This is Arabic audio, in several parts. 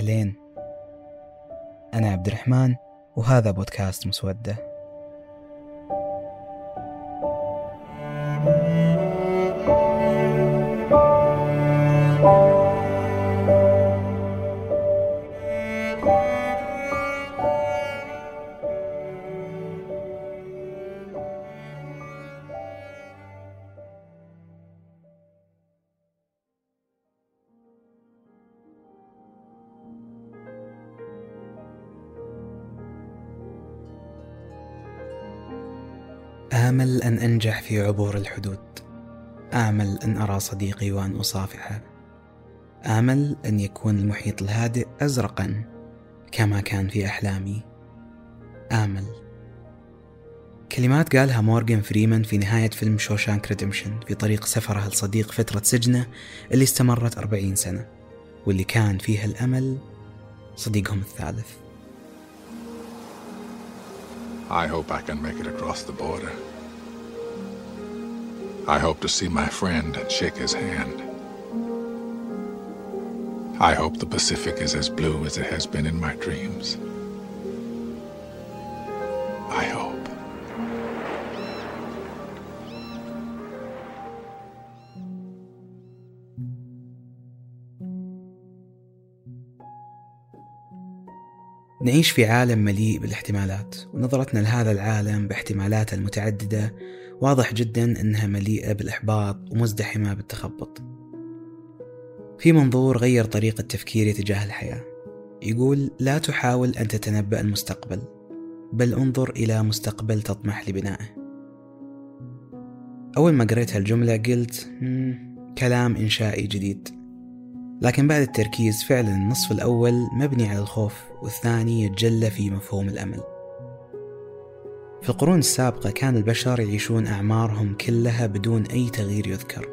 أهلين. أنا عبد الرحمن وهذا بودكاست مسودة. آمل أن أنجح في عبور الحدود. آمل أن أرى صديقي وأن أصافحه. آمل أن يكون المحيط الهادئ أزرقا كما كان في أحلامي. آمل. كلمات قالها مورغان فريمان في نهاية فيلم شوشانك ريدمشن في طريق سفره لصديق فترة سجنه اللي استمرت أربعين سنة واللي كان فيها الأمل صديقهم الثالث. I hope I can make it across the border. I hope to see my friend and shake his hand. I hope the Pacific is as blue as it has been in my dreams. I hope. نعيش في عالم مليء بالاحتمالات ونظرتنا لهذا العالم باحتمالاته المتعددة واضح جدا أنها مليئة بالإحباط ومزدحمة بالتخبط. في منظور غير طريقة تفكيري تجاه الحياة. يقول لا تحاول أن تتنبأ المستقبل بل انظر إلى مستقبل تطمح لبنائه. أول ما قريت هالجملة قلت كلام إنشائي جديد. لكن بعد التركيز فعلا النصف الأول مبني على الخوف والثاني يتجلى في مفهوم الأمل. في القرون السابقة كان البشر يعيشون أعمارهم كلها بدون أي تغيير يذكر.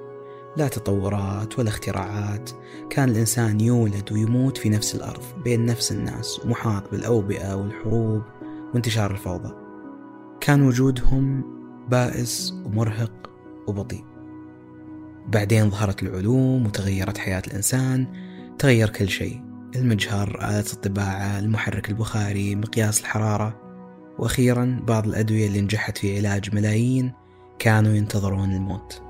لا تطورات ولا اختراعات. كان الإنسان يولد ويموت في نفس الأرض بين نفس الناس محاط بالأوبئة والحروب وانتشار الفوضى. كان وجودهم بائس ومرهق وبطيء. بعدين ظهرت العلوم وتغيرت حياة الإنسان. تغير كل شيء. المجهر آلة الطباعة المحرك البخاري مقياس الحرارة. وأخيرا بعض الأدوية اللي نجحت في علاج ملايين كانوا ينتظرون الموت.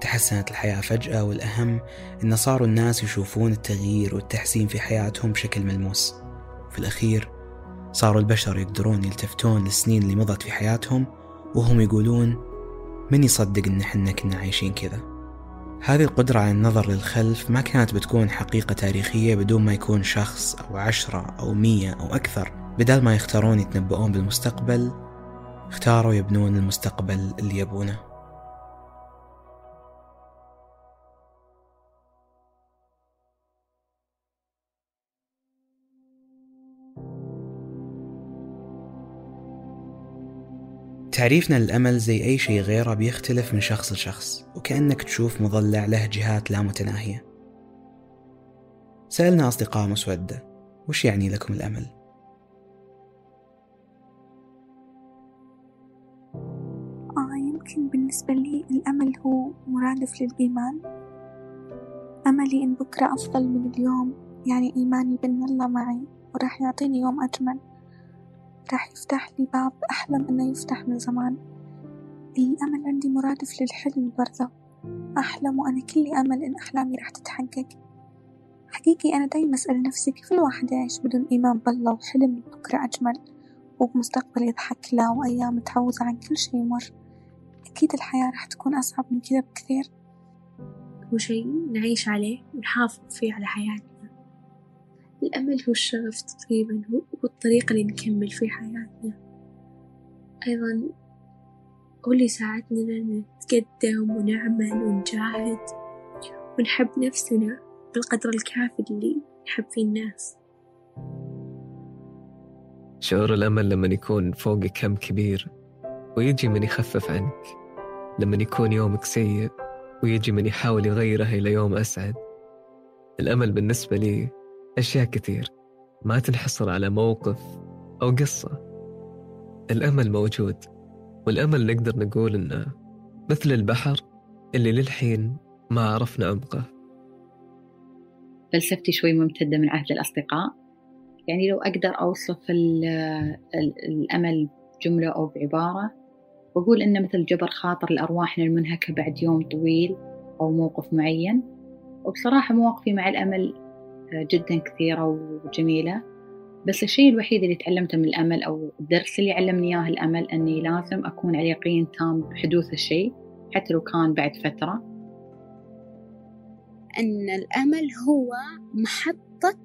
تحسنت الحياة فجأة والأهم أن صاروا الناس يشوفون التغيير والتحسين في حياتهم بشكل ملموس. في الأخير صاروا البشر يقدرون يلتفتون للسنين اللي مضت في حياتهم وهم يقولون من يصدق إن إحنا كنا عايشين كذا؟ هذه القدرة على النظر للخلف ما كانت بتكون حقيقة تاريخية بدون ما يكون شخص أو عشرة أو مية أو أكثر. بدال ما يختارون يتنبؤون بالمستقبل اختاروا يبنون المستقبل اللي يبونه تعريفنا للأمل زي أي شيء غيره بيختلف من شخص لشخص وكأنك تشوف مضلع له جهات لا متناهية سألنا أصدقاء مسودة وش يعني لكم الأمل؟ بالنسبة لي الأمل هو مرادف للإيمان. أملي إن بكرة أفضل من اليوم يعني إيماني بأن الله معي وراح يعطيني يوم أجمل. راح يفتح لي باب أحلم إنه يفتح من زمان. الأمل عندي مرادف للحلم برضه أحلم وأنا كلي أمل إن أحلامي راح تتحقق. حقيقي أنا دايما أسأل نفسي كيف الواحد يعيش بدون إيمان بالله وحلم بكرة أجمل؟ وبمستقبل يضحك له وأيام تعوض عن كل شي يمر. أكيد الحياة راح تكون أصعب من كذا بكثير. هو شيء نعيش عليه ونحافظ فيه على حياتنا. الأمل هو الشغف تقريبا هو الطريقة اللي نكمل في حياتنا. أيضا هو اللي يساعدنا نتقدم ونعمل ونجاهد ونحب نفسنا بالقدر الكافي اللي نحب فيه الناس. شعور الأمل لما يكون فوق كم كبير. ويجي من يخفف عنك. لما يكون يومك سيء ويجي من يحاول يغيره إلى يوم أسعد. الأمل بالنسبة لي أشياء كثير. ما تنحصر على موقف أو قصة. الأمل موجود والأمل نقدر نقول إنه مثل البحر اللي للحين ما عرفنا عمقه. فلسفتي شوي ممتدة من عهد الأصدقاء. يعني لو أقدر أوصف الأمل جملة أو بعبارة بقول إنه مثل جبر خاطر لأرواحنا المنهكة بعد يوم طويل أو موقف معين. وبصراحة مواقفي مع الأمل جدا كثيرة وجميلة. بس الشيء الوحيد اللي تعلمته من الأمل أو الدرس اللي علمني إياه الأمل أني لازم أكون على يقين تام بحدوث الشيء حتى لو كان بعد فترة. أن الأمل هو محطة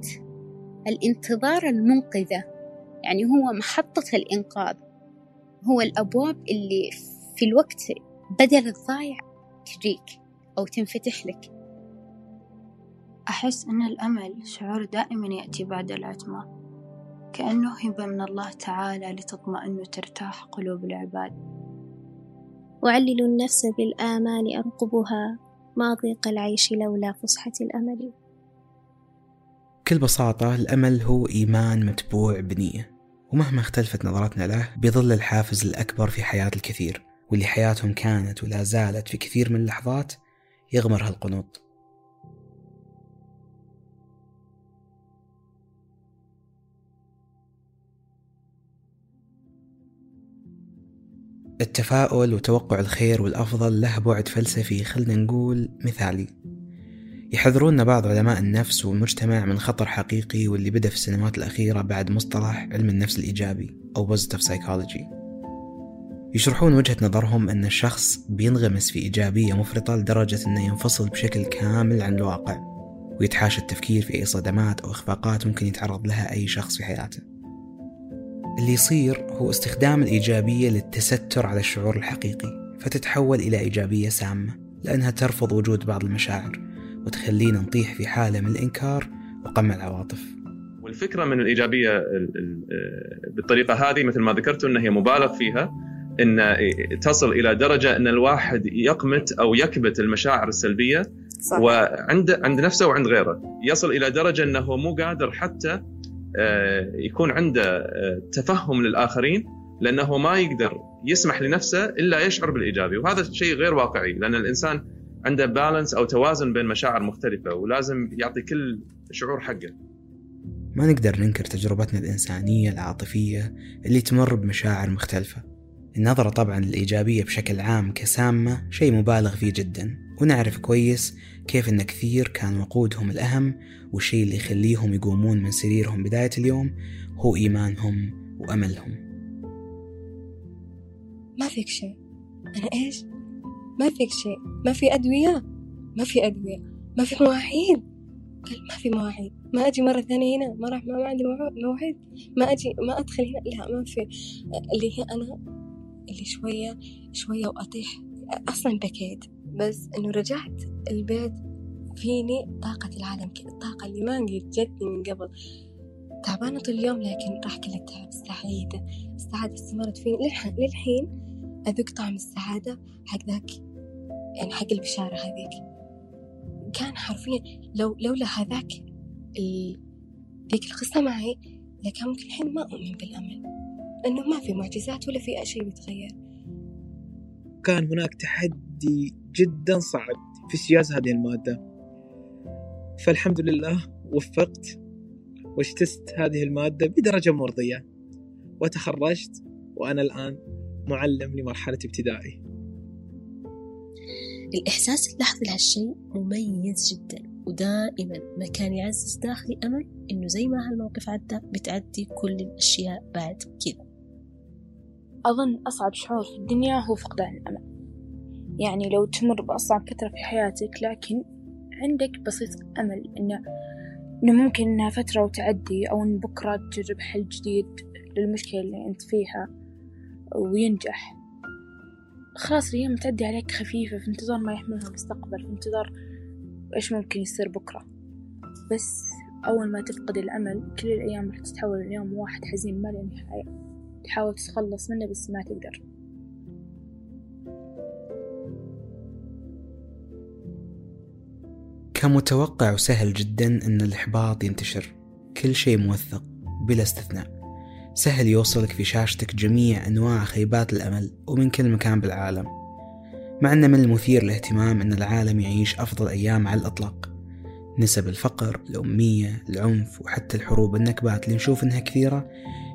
الانتظار المنقذة. يعني هو محطة الإنقاذ. هو الأبواب اللي في الوقت بدل الضايع تجيك أو تنفتح لك. أحس أن الأمل شعور دائما يأتي بعد العتمة كأنه هبة من الله تعالى لتطمئن وترتاح قلوب العباد. وعللوا النفس بالآمال أرقبها ما ضيق العيش لولا فسحة الأمل. بكل بساطة الأمل هو إيمان متبوع بنية. ومهما اختلفت نظرتنا له بيظل الحافز الأكبر في حياة الكثير واللي حياتهم كانت ولا زالت في كثير من اللحظات يغمرها القنوط التفاؤل وتوقع الخير والأفضل له بعد فلسفي خلنا نقول مثالي. يحذرون بعض علماء النفس والمجتمع من خطر حقيقي واللي بدأ في السنوات الأخيرة بعد مصطلح علم النفس الإيجابي أو Positive Psychology. يشرحون وجهة نظرهم أن الشخص بينغمس في إيجابية مفرطة لدرجة أنه ينفصل بشكل كامل عن الواقع ويتحاشى التفكير في أي صدمات أو إخفاقات ممكن يتعرض لها أي شخص في حياته. اللي يصير هو استخدام الإيجابية للتستر على الشعور الحقيقي فتتحول إلى إيجابية سامة لأنها ترفض وجود بعض المشاعر. وتخلينا نطيح في حالة من الإنكار وقمع العواطف والفكرة من الإيجابية بالطريقة هذه مثل ما ذكرت أنها هي مبالغ فيها أن تصل إلى درجة أن الواحد يقمت أو يكبت المشاعر السلبية صح. وعند عند نفسه وعند غيره يصل إلى درجة أنه مو قادر حتى آه، يكون عنده آه، تفهم للآخرين لأنه ما يقدر يسمح لنفسه إلا يشعر بالإيجابي وهذا شيء غير واقعي لأن الإنسان عنده بالانس أو توازن بين مشاعر مختلفة ولازم يعطي كل شعور حقه. ما نقدر ننكر تجربتنا الإنسانية العاطفية اللي تمر بمشاعر مختلفة النظرة طبعا للإيجابية بشكل عام كسامة شيء مبالغ فيه جدا ونعرف كويس كيف أن كثير كان وقودهم الأهم والشيء اللي يخليهم يقومون من سريرهم بداية اليوم هو إيمانهم وأملهم ما فيك شيء أنا إيش؟ ما فيك شيء ما في أدوية ما في أدوية ما في مواعيد. قال ما في مواعيد ما أجي مرة ثانية هنا ما راح ما عندي مواعيد. ما أجي ما أدخل هنا لا ما في. اللي هي أنا اللي شوية شوية وأطيح. أصلا بكيت. بس إنه رجعت البيت فيني طاقة العالم الطاقة اللي ما قد جتني من قبل. تعبانة طول اليوم لكن راح كل التعب سعيدة السعادة استمرت فيني. للحين أذوق طعم السعادة حق ذاك يعني حق البشارة هذيك. كان حرفيا لو لولا هذاك ال... ذيك القصة معي لكان ممكن الحين ما أؤمن بالأمل. إنه ما في معجزات ولا في شيء بيتغير كان هناك تحدي جدا صعب في اجتياز هذه المادة. فالحمد لله وفقت واجتزت هذه المادة بدرجة مرضية. وتخرجت وأنا الآن معلم لمرحلة ابتدائي. الإحساس اللحظي لهالشيء مميز جدا ودائما ما كان يعزز داخلي أمل إنه زي ما هالموقف عدى بتعدي كل الأشياء بعد كذا أظن أصعب شعور في الدنيا هو فقدان الأمل. يعني لو تمر بأصعب فترة في حياتك لكن عندك بسيط أمل إنه إنه ممكن إنها فترة وتعدي أو إن بكرة تجرب حل جديد للمشكلة اللي أنت فيها وينجح. خلاص الأيام تعدي عليك خفيفة في انتظار ما يحملها المستقبل في انتظار إيش ممكن يصير بكرة. بس أول ما تفقد الأمل كل الأيام راح تتحول اليوم واحد حزين ما له نهاية تحاول تتخلص منه بس ما تقدر. كان متوقع وسهل جدا أن الإحباط ينتشر. كل شيء موثق بلا استثناء. سهل يوصلك في شاشتك جميع أنواع خيبات الأمل ومن كل مكان بالعالم. مع أن من المثير للاهتمام أن العالم يعيش أفضل أيام على الإطلاق. نسب الفقر الأمية العنف وحتى الحروب النكبات اللي نشوف إنها كثيرة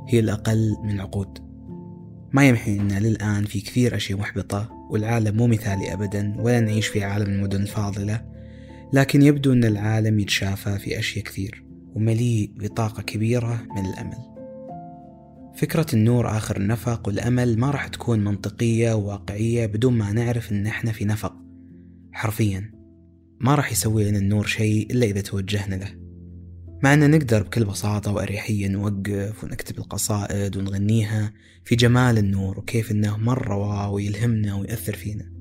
هي الأقل من عقود ما يمحي أن للآن في كثير أشياء محبطة والعالم مو مثالي أبدا ولا نعيش في عالم المدن الفاضلة لكن يبدو أن العالم يتشافى في أشياء كثير ومليء بطاقة كبيرة من الأمل. فكرة النور آخر النفق والأمل ما راح تكون منطقية وواقعية بدون ما نعرف أن إحنا في نفق. حرفيا ما راح يسوي لنا النور شيء إلا إذا توجهنا له. مع أن نقدر بكل بساطة وأريحية نوقف ونكتب القصائد ونغنيها في جمال النور وكيف أنه مرة واو ويلهمنا ويأثر فينا.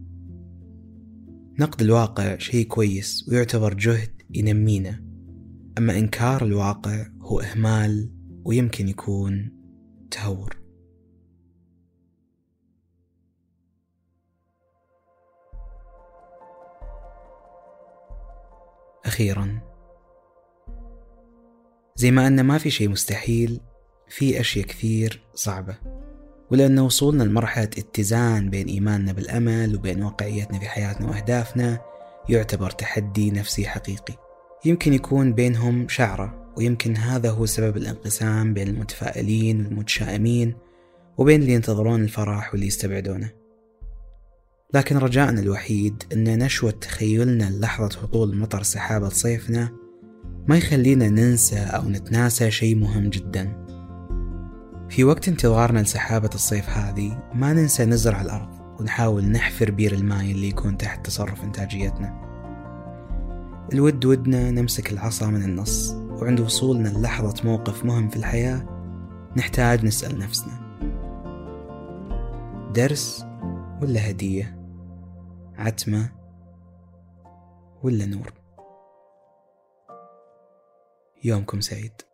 نقد الواقع شيء كويس ويعتبر جهد ينمينا. أما إنكار الواقع هو إهمال ويمكن يكون تهور. أخيرا زي ما أن ما في شيء مستحيل في أشياء كثير صعبة ولأن وصولنا لمرحلة اتزان بين إيماننا بالأمل وبين واقعيتنا في حياتنا وأهدافنا يعتبر تحدي نفسي حقيقي. يمكن يكون بينهم شعرة. ويمكن هذا هو سبب الانقسام بين المتفائلين والمتشائمين وبين اللي ينتظرون الفرح واللي يستبعدونه. لكن رجائنا الوحيد أن نشوة تخيلنا لحظة هطول مطر سحابة صيفنا ما يخلينا ننسى أو نتناسى شيء مهم جدا. في وقت انتظارنا لسحابة الصيف هذه ما ننسى نزرع الأرض ونحاول نحفر بير الماء اللي يكون تحت تصرف إنتاجيتنا. الود ودنا نمسك العصا من النص. وعند وصولنا للحظة موقف مهم في الحياة نحتاج نسأل نفسنا. درس ولا هدية؟ عتمة ولا نور؟ يومكم سعيد.